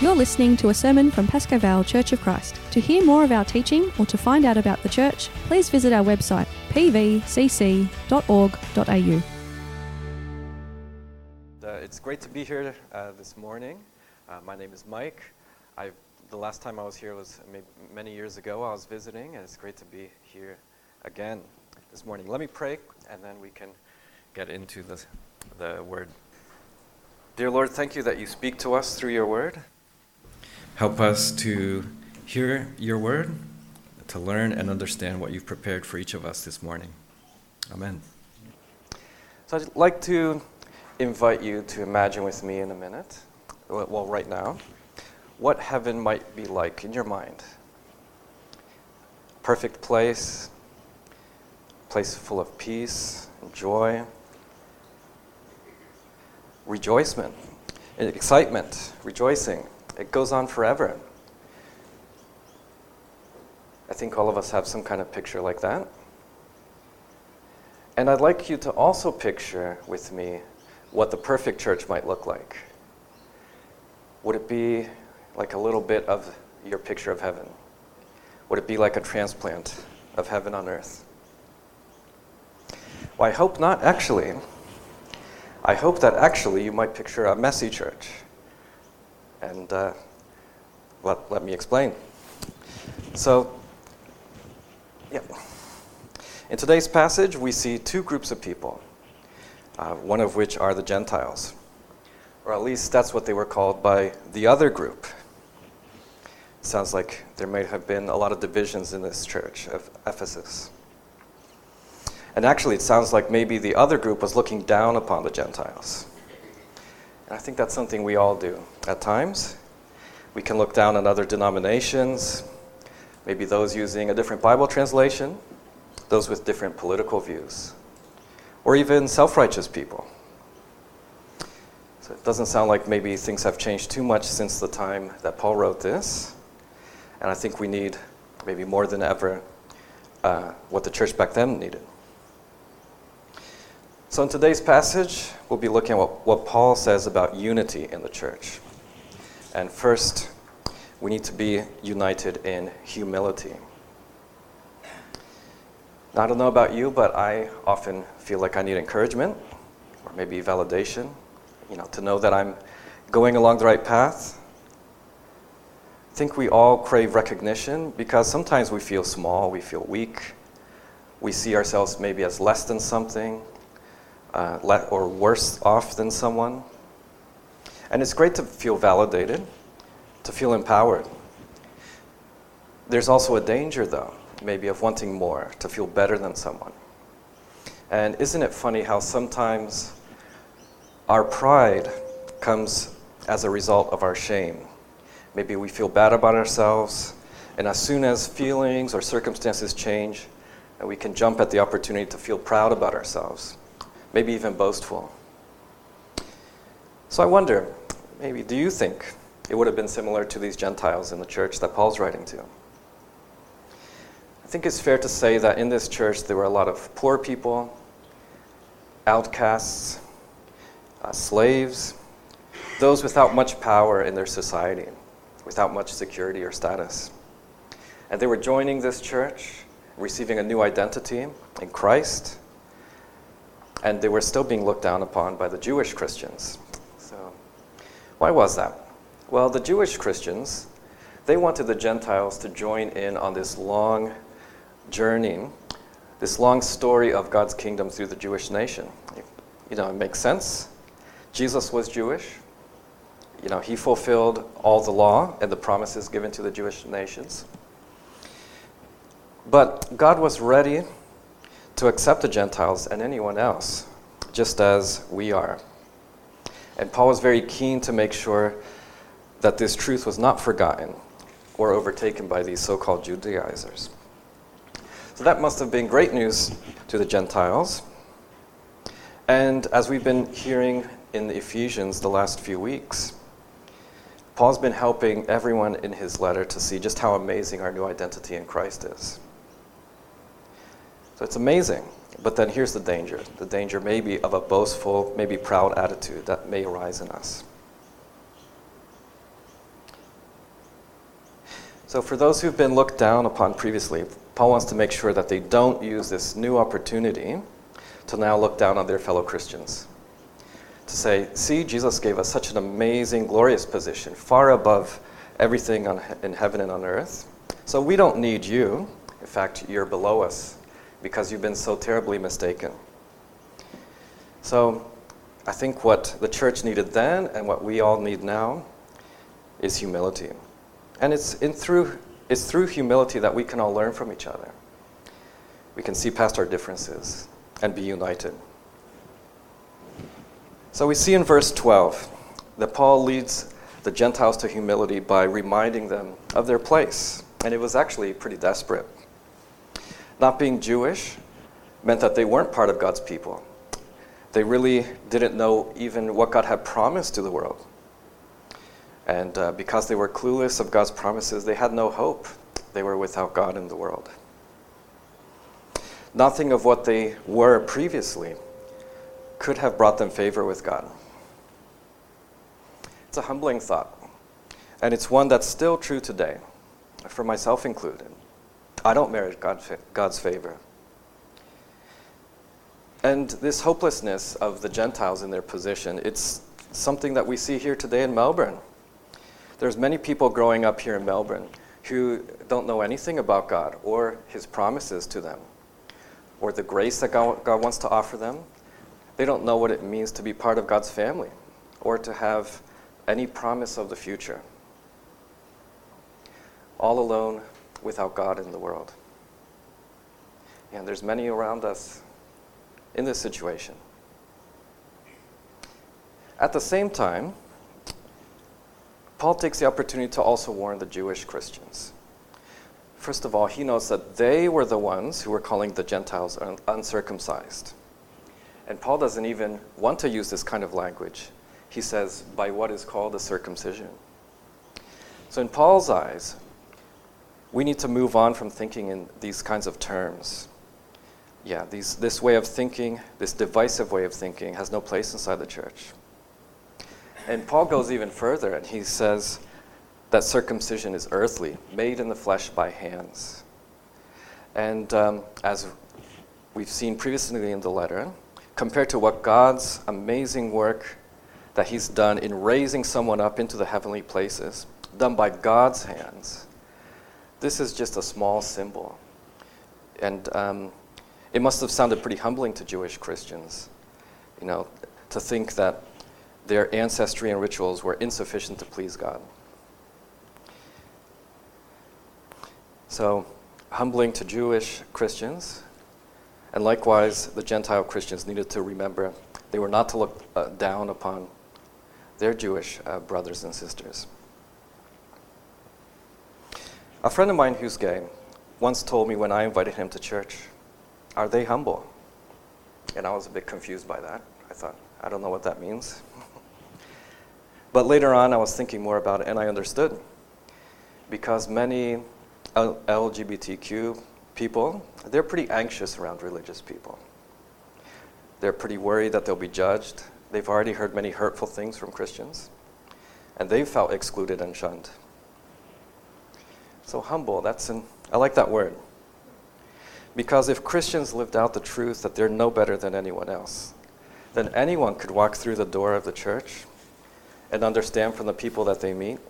You're listening to a sermon from Pascoe Vale Church of Christ. To hear more of our teaching or to find out about the church, please visit our website pvcc.org.au. Uh, it's great to be here uh, this morning. Uh, my name is Mike. i the last time I was here was many years ago. I was visiting, and it's great to be here again this morning. Let me pray, and then we can get into the, the word. Dear Lord, thank you that you speak to us through your word. Help us to hear your word, to learn and understand what you've prepared for each of us this morning. Amen. So I'd like to invite you to imagine with me in a minute, well, right now, what heaven might be like in your mind. Perfect place, place full of peace and joy, rejoicement, excitement, rejoicing it goes on forever. I think all of us have some kind of picture like that. And I'd like you to also picture with me what the perfect church might look like. Would it be like a little bit of your picture of heaven? Would it be like a transplant of heaven on earth? Well, I hope not, actually. I hope that actually you might picture a messy church and uh, let, let me explain. So, yeah. In today's passage, we see two groups of people, uh, one of which are the Gentiles, or at least that's what they were called by the other group. Sounds like there may have been a lot of divisions in this church of Ephesus. And actually, it sounds like maybe the other group was looking down upon the Gentiles. I think that's something we all do at times. We can look down on other denominations, maybe those using a different Bible translation, those with different political views, or even self righteous people. So it doesn't sound like maybe things have changed too much since the time that Paul wrote this. And I think we need, maybe more than ever, uh, what the church back then needed. So, in today's passage, we'll be looking at what, what Paul says about unity in the church. And first, we need to be united in humility. Now, I don't know about you, but I often feel like I need encouragement or maybe validation, you know, to know that I'm going along the right path. I think we all crave recognition because sometimes we feel small, we feel weak, we see ourselves maybe as less than something uh, le- or worse off than someone. And it's great to feel validated, to feel empowered. There's also a danger, though, maybe of wanting more, to feel better than someone. And isn't it funny how sometimes our pride comes as a result of our shame? Maybe we feel bad about ourselves, and as soon as feelings or circumstances change, we can jump at the opportunity to feel proud about ourselves maybe even boastful. So I wonder, maybe, do you think it would have been similar to these Gentiles in the church that Paul's writing to? I think it's fair to say that in this church there were a lot of poor people, outcasts, uh, slaves, those without much power in their society, without much security or status. And they were joining this church, receiving a new identity in Christ and they were still being looked down upon by the Jewish Christians. So, why was that? Well, the Jewish Christians, they wanted the Gentiles to join in on this long journey, this long story of God's kingdom through the Jewish nation. You know, it makes sense. Jesus was Jewish. You know, he fulfilled all the law and the promises given to the Jewish nations. But God was ready to accept the Gentiles and anyone else, just as we are. And Paul was very keen to make sure that this truth was not forgotten or overtaken by these so called Judaizers. So that must have been great news to the Gentiles. And as we've been hearing in the Ephesians the last few weeks, Paul's been helping everyone in his letter to see just how amazing our new identity in Christ is. So it's amazing. But then here's the danger the danger maybe of a boastful, maybe proud attitude that may arise in us. So, for those who've been looked down upon previously, Paul wants to make sure that they don't use this new opportunity to now look down on their fellow Christians. To say, see, Jesus gave us such an amazing, glorious position, far above everything on, in heaven and on earth. So we don't need you. In fact, you're below us because you've been so terribly mistaken. So I think what the church needed then and what we all need now is humility. And it's, in through, it's through humility that we can all learn from each other. We can see past our differences and be united. So we see in verse 12 that Paul leads the Gentiles to humility by reminding them of their place. And it was actually pretty desperate. Not being Jewish meant that they weren't part of God's people. They really didn't know even what God had promised to the world. And uh, because they were clueless of God's promises, they had no hope. They were without God in the world. Nothing of what they were previously could have brought them favor with God. It's a humbling thought, and it's one that's still true today, for myself included. I don't merit God's favor. And this hopelessness of the Gentiles in their position, it's something that we see here today in Melbourne. There's many people growing up here in Melbourne who don't know anything about God or his promises to them or the grace that God, God wants to offer them. They don't know what it means to be part of God's family or to have any promise of the future. All alone without God in the world. And there's many around us in this situation. At the same time, Paul takes the opportunity to also warn the Jewish Christians. First of all, he knows that they were the ones who were calling the Gentiles uncircumcised. And Paul doesn't even want to use this kind of language. He says, by what is called a circumcision. So, in Paul's eyes, we need to move on from thinking in these kinds of terms yeah, these, this way of thinking, this divisive way of thinking, has no place inside the church. And Paul goes even further and he says that circumcision is earthly, made in the flesh by hands. And um, as we've seen previously in the letter, compared to what God's amazing work that he's done in raising someone up into the heavenly places, done by God's hands, this is just a small symbol. And um, it must have sounded pretty humbling to Jewish Christians, you know, to think that their ancestry and rituals were insufficient to please God. So, humbling to Jewish Christians, and likewise, the Gentile Christians needed to remember they were not to look uh, down upon their Jewish uh, brothers and sisters. A friend of mine who's gay once told me when I invited him to church, are they humble? And I was a bit confused by that. I thought, I don't know what that means. but later on, I was thinking more about it and I understood. Because many LGBTQ people, they're pretty anxious around religious people. They're pretty worried that they'll be judged. They've already heard many hurtful things from Christians. And they've felt excluded and shunned. So humble, that's an, I like that word. Because if Christians lived out the truth that they're no better than anyone else, then anyone could walk through the door of the church and understand from the people that they meet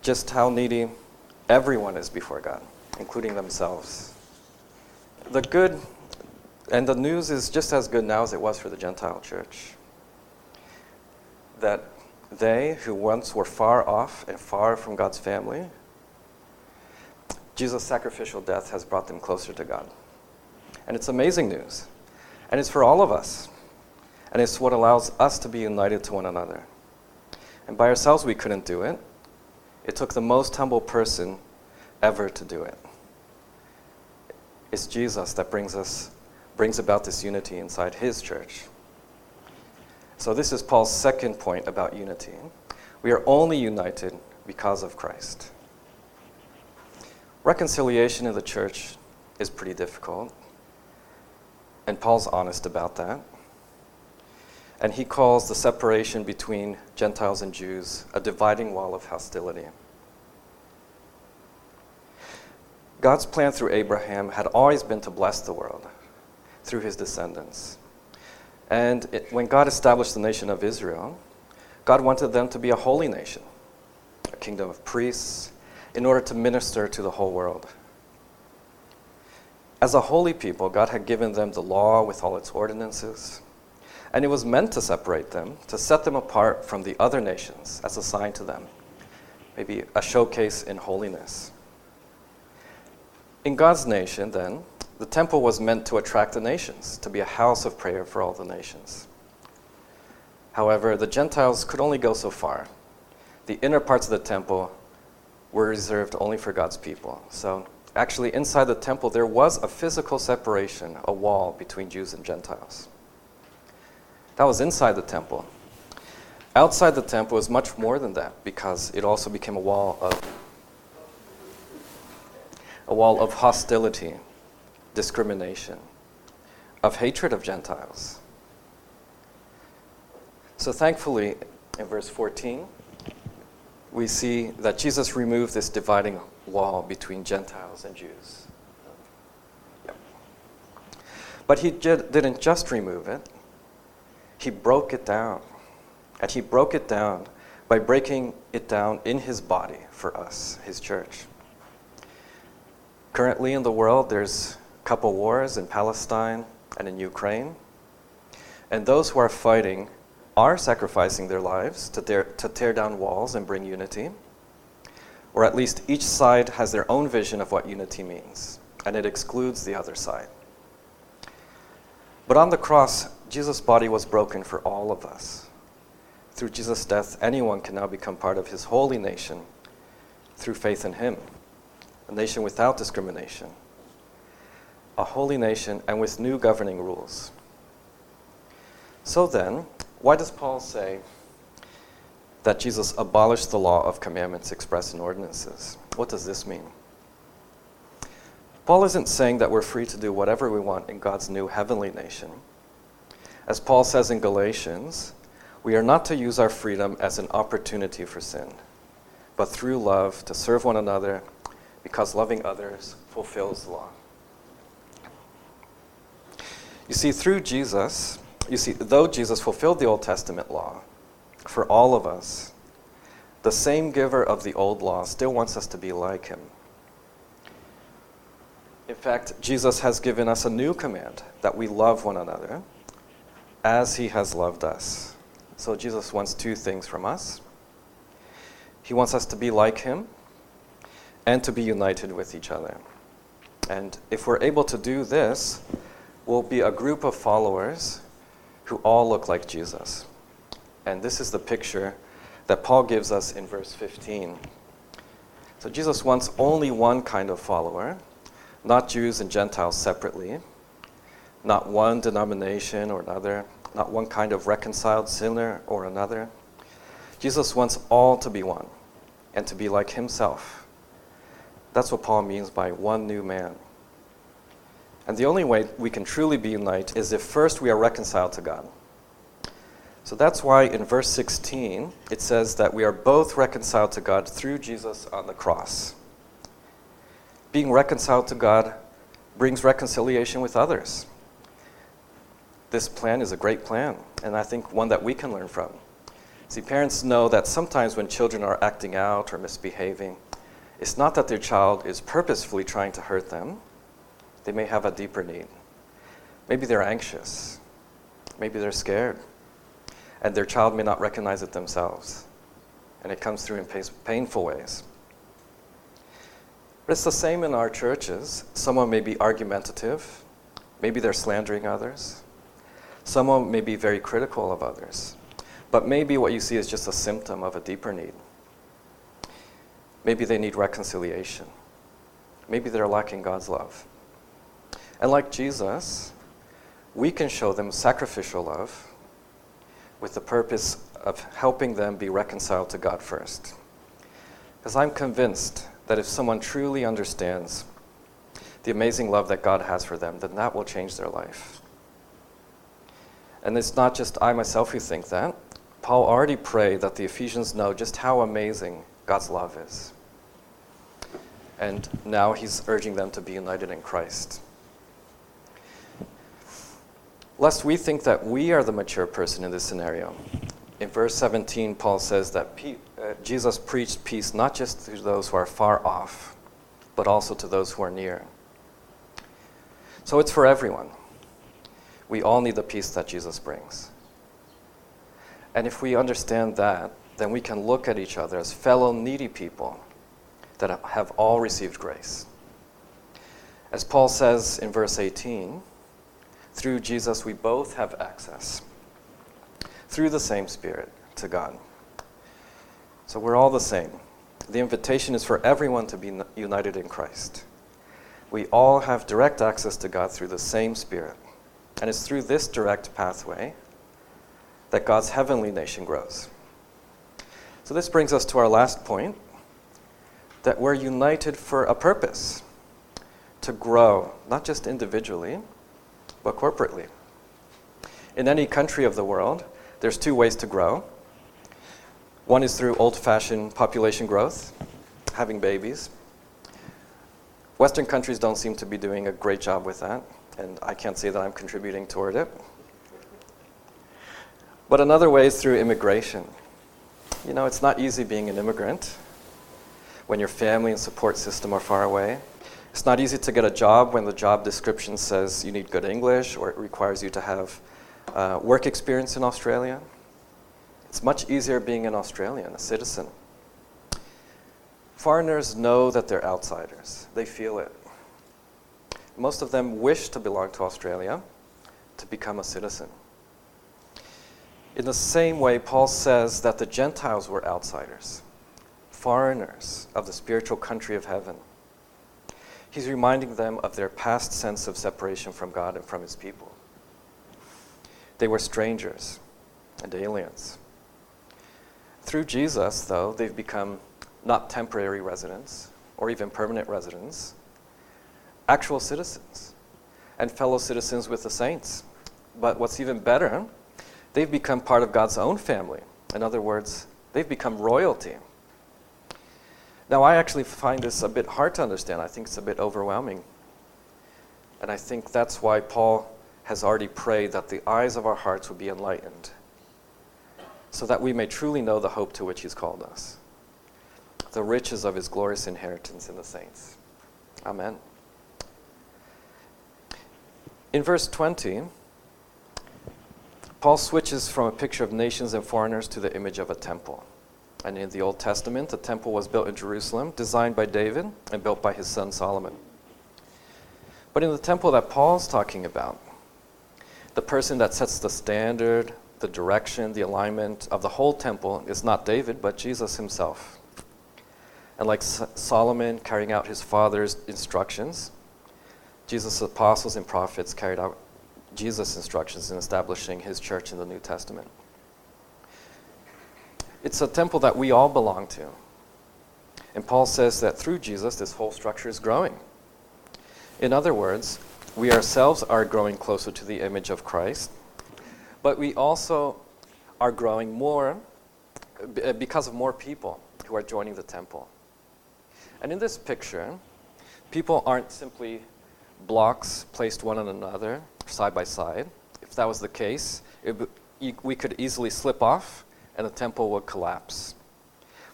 just how needy everyone is before God, including themselves. The good and the news is just as good now as it was for the Gentile church. That they who once were far off and far from God's family Jesus' sacrificial death has brought them closer to God. And it's amazing news. And it's for all of us. And it's what allows us to be united to one another. And by ourselves, we couldn't do it. It took the most humble person ever to do it. It's Jesus that brings us brings about this unity inside his church. So this is Paul's second point about unity. We are only united because of Christ. Reconciliation in the church is pretty difficult, and Paul's honest about that. And he calls the separation between Gentiles and Jews a dividing wall of hostility. God's plan through Abraham had always been to bless the world through his descendants. And it, when God established the nation of Israel, God wanted them to be a holy nation, a kingdom of priests, in order to minister to the whole world. As a holy people, God had given them the law with all its ordinances, and it was meant to separate them, to set them apart from the other nations as a sign to them, maybe a showcase in holiness. In God's nation, then, the temple was meant to attract the nations, to be a house of prayer for all the nations. However, the Gentiles could only go so far. The inner parts of the temple were reserved only for God's people. So, actually, inside the temple, there was a physical separation, a wall between Jews and Gentiles. That was inside the temple. Outside the temple was much more than that because it also became a wall of a wall of hostility, discrimination, of hatred of Gentiles. So thankfully, in verse 14, we see that Jesus removed this dividing wall between Gentiles and Jews. Yep. But he didn't just remove it, he broke it down. And he broke it down by breaking it down in his body for us, his church. Currently in the world, there's a couple wars in Palestine and in Ukraine. And those who are fighting are sacrificing their lives to tear, to tear down walls and bring unity. Or at least each side has their own vision of what unity means, and it excludes the other side. But on the cross, Jesus' body was broken for all of us. Through Jesus' death, anyone can now become part of his holy nation through faith in him a nation without discrimination, a holy nation, and with new governing rules. So then, why does Paul say that Jesus abolished the law of commandments expressed in ordinances? What does this mean? Paul isn't saying that we're free to do whatever we want in God's new heavenly nation. As Paul says in Galatians, we are not to use our freedom as an opportunity for sin, but through love to serve one another because loving others fulfills the law. You see, through Jesus, you see, though Jesus fulfilled the Old Testament law for all of us, the same giver of the old law still wants us to be like him. In fact, Jesus has given us a new command that we love one another as he has loved us. So Jesus wants two things from us. He wants us to be like him, and to be united with each other. And if we're able to do this, we'll be a group of followers who all look like Jesus. And this is the picture that Paul gives us in verse 15. So Jesus wants only one kind of follower, not Jews and Gentiles separately, not one denomination or another, not one kind of reconciled sinner or another. Jesus wants all to be one and to be like himself that's what Paul means by one new man. And the only way we can truly be united is if first we are reconciled to God. So that's why in verse 16 it says that we are both reconciled to God through Jesus on the cross. Being reconciled to God brings reconciliation with others. This plan is a great plan, and I think one that we can learn from. See, parents know that sometimes when children are acting out or misbehaving, it's not that their child is purposefully trying to hurt them. They may have a deeper need. Maybe they're anxious. Maybe they're scared. And their child may not recognize it themselves. And it comes through in painful ways. But it's the same in our churches. Someone may be argumentative. Maybe they're slandering others. Someone may be very critical of others. But maybe what you see is just a symptom of a deeper need. Maybe they need reconciliation. Maybe they're lacking God's love. And like Jesus, we can show them sacrificial love with the purpose of helping them be reconciled to God first. Because I'm convinced that if someone truly understands the amazing love that God has for them, then that will change their life. And it's not just I myself who think that. Paul already prayed that the Ephesians know just how amazing God's love is. And now he's urging them to be united in Christ. Lest we think that we are the mature person in this scenario. In verse 17, Paul says that pe- uh, Jesus preached peace not just to those who are far off, but also to those who are near. So it's for everyone. We all need the peace that Jesus brings. And if we understand that, then we can look at each other as fellow needy people that have all received grace. As Paul says in verse 18, through Jesus we both have access, through the same Spirit, to God. So we're all the same. The invitation is for everyone to be united in Christ. We all have direct access to God through the same Spirit. And it's through this direct pathway that God's heavenly nation grows. So this brings us to our last point that we're united for a purpose to grow, not just individually, but corporately. In any country of the world, there's two ways to grow. One is through old fashioned population growth, having babies. Western countries don't seem to be doing a great job with that and I can't say that I'm contributing toward it. But another way is through immigration. You know, it's not easy being an immigrant when your family and support system are far away. It's not easy to get a job when the job description says you need good English or it requires you to have uh, work experience in Australia. It's much easier being an Australian, a citizen. Foreigners know that they're outsiders, they feel it most of them wish to belong to Australia to become a citizen. In the same way, Paul says that the Gentiles were outsiders, foreigners of the spiritual country of heaven. He's reminding them of their past sense of separation from God and from his people. They were strangers and aliens. Through Jesus, though, they've become not temporary residents or even permanent residents, actual citizens and fellow citizens with the saints. But what's even better, they've become part of God's own family. In other words, they've become royalty. Now, I actually find this a bit hard to understand. I think it's a bit overwhelming. And I think that's why Paul has already prayed that the eyes of our hearts would be enlightened, so that we may truly know the hope to which he's called us, the riches of his glorious inheritance in the saints. Amen. In verse 20, Paul switches from a picture of nations and foreigners to the image of a temple. And in the Old Testament, the temple was built in Jerusalem, designed by David and built by his son Solomon. But in the temple that Paul's talking about, the person that sets the standard, the direction, the alignment of the whole temple is not David, but Jesus himself. And like Solomon carrying out his father's instructions, Jesus' apostles and prophets carried out Jesus' instructions in establishing his church in the New Testament. It's a temple that we all belong to. And Paul says that through Jesus, this whole structure is growing. In other words, we ourselves are growing closer to the image of Christ, but we also are growing more uh, because of more people who are joining the temple. And in this picture, people aren't simply blocks placed one on another, side by side. If that was the case, we could easily slip off and the temple would collapse.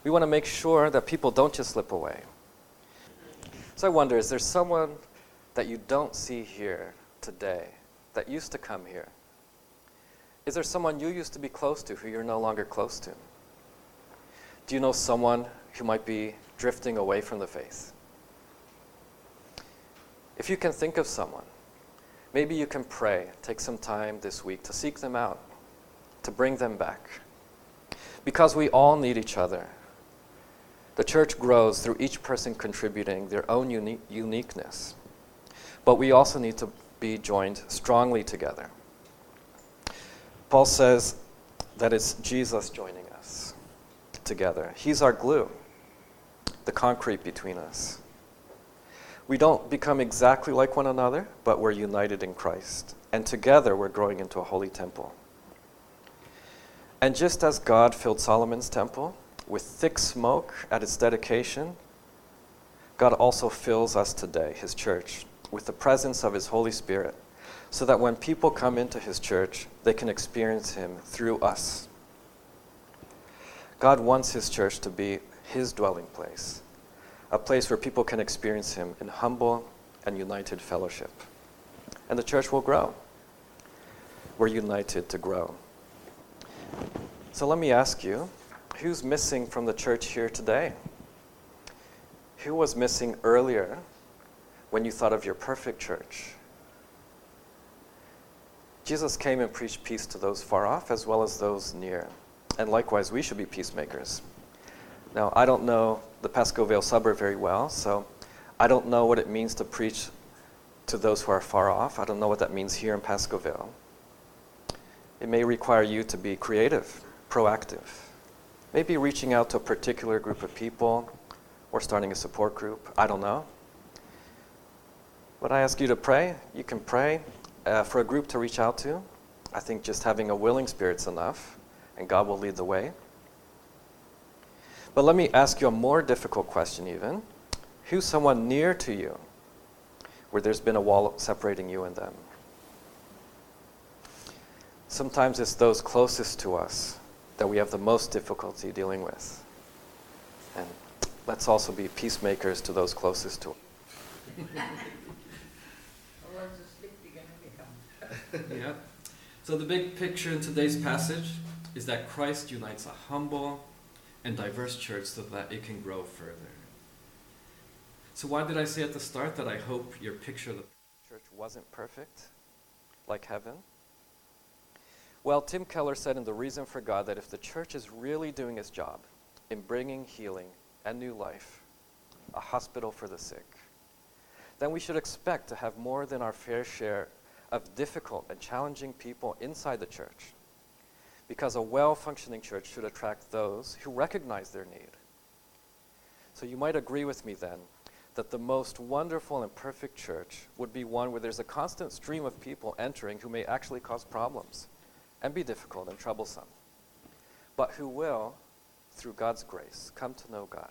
We want to make sure that people don't just slip away. So I wonder is there someone that you don't see here today that used to come here? Is there someone you used to be close to who you're no longer close to? Do you know someone who might be drifting away from the faith? If you can think of someone, maybe you can pray, take some time this week to seek them out, to bring them back. Because we all need each other. The church grows through each person contributing their own uni- uniqueness. But we also need to be joined strongly together. Paul says that it's Jesus joining us together. He's our glue, the concrete between us. We don't become exactly like one another, but we're united in Christ. And together we're growing into a holy temple. And just as God filled Solomon's temple with thick smoke at its dedication, God also fills us today, His church, with the presence of His Holy Spirit, so that when people come into His church, they can experience Him through us. God wants His church to be His dwelling place, a place where people can experience Him in humble and united fellowship. And the church will grow. We're united to grow. So let me ask you who's missing from the church here today? Who was missing earlier when you thought of your perfect church? Jesus came and preached peace to those far off as well as those near. And likewise, we should be peacemakers. Now, I don't know the Pascoe Vale suburb very well, so I don't know what it means to preach to those who are far off. I don't know what that means here in Pascoe Vale. It may require you to be creative, proactive, maybe reaching out to a particular group of people or starting a support group. I don't know. But I ask you to pray. You can pray uh, for a group to reach out to. I think just having a willing spirit's enough, and God will lead the way. But let me ask you a more difficult question, even. Who's someone near to you where there's been a wall separating you and them? Sometimes it's those closest to us that we have the most difficulty dealing with. And let's also be peacemakers to those closest to us. yeah. So the big picture in today's passage is that Christ unites a humble and diverse church so that it can grow further. So why did I say at the start that I hope your picture of the church wasn't perfect, like heaven? Well, Tim Keller said in The Reason for God that if the church is really doing its job in bringing healing and new life, a hospital for the sick, then we should expect to have more than our fair share of difficult and challenging people inside the church. Because a well functioning church should attract those who recognize their need. So you might agree with me then that the most wonderful and perfect church would be one where there's a constant stream of people entering who may actually cause problems and be difficult and troublesome, but who will, through God's grace, come to know God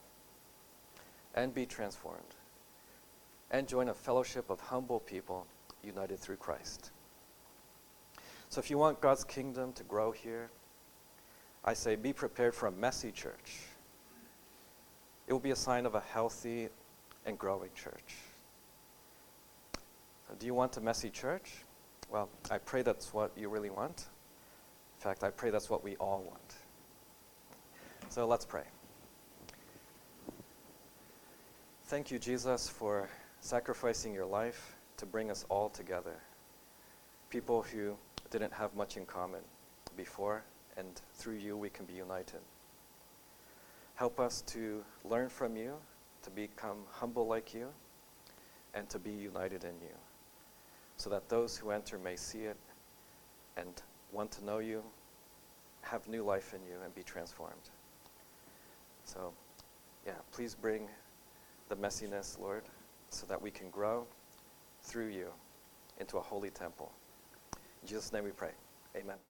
and be transformed and join a fellowship of humble people united through Christ. So if you want God's kingdom to grow here, I say be prepared for a messy church. It will be a sign of a healthy and growing church. Do you want a messy church? Well, I pray that's what you really want. Fact, I pray that's what we all want. So let's pray. Thank you, Jesus, for sacrificing your life to bring us all together. People who didn't have much in common before, and through you we can be united. Help us to learn from you, to become humble like you, and to be united in you, so that those who enter may see it and want to know you, have new life in you, and be transformed. So, yeah, please bring the messiness, Lord, so that we can grow through you into a holy temple. In Jesus' name we pray. Amen.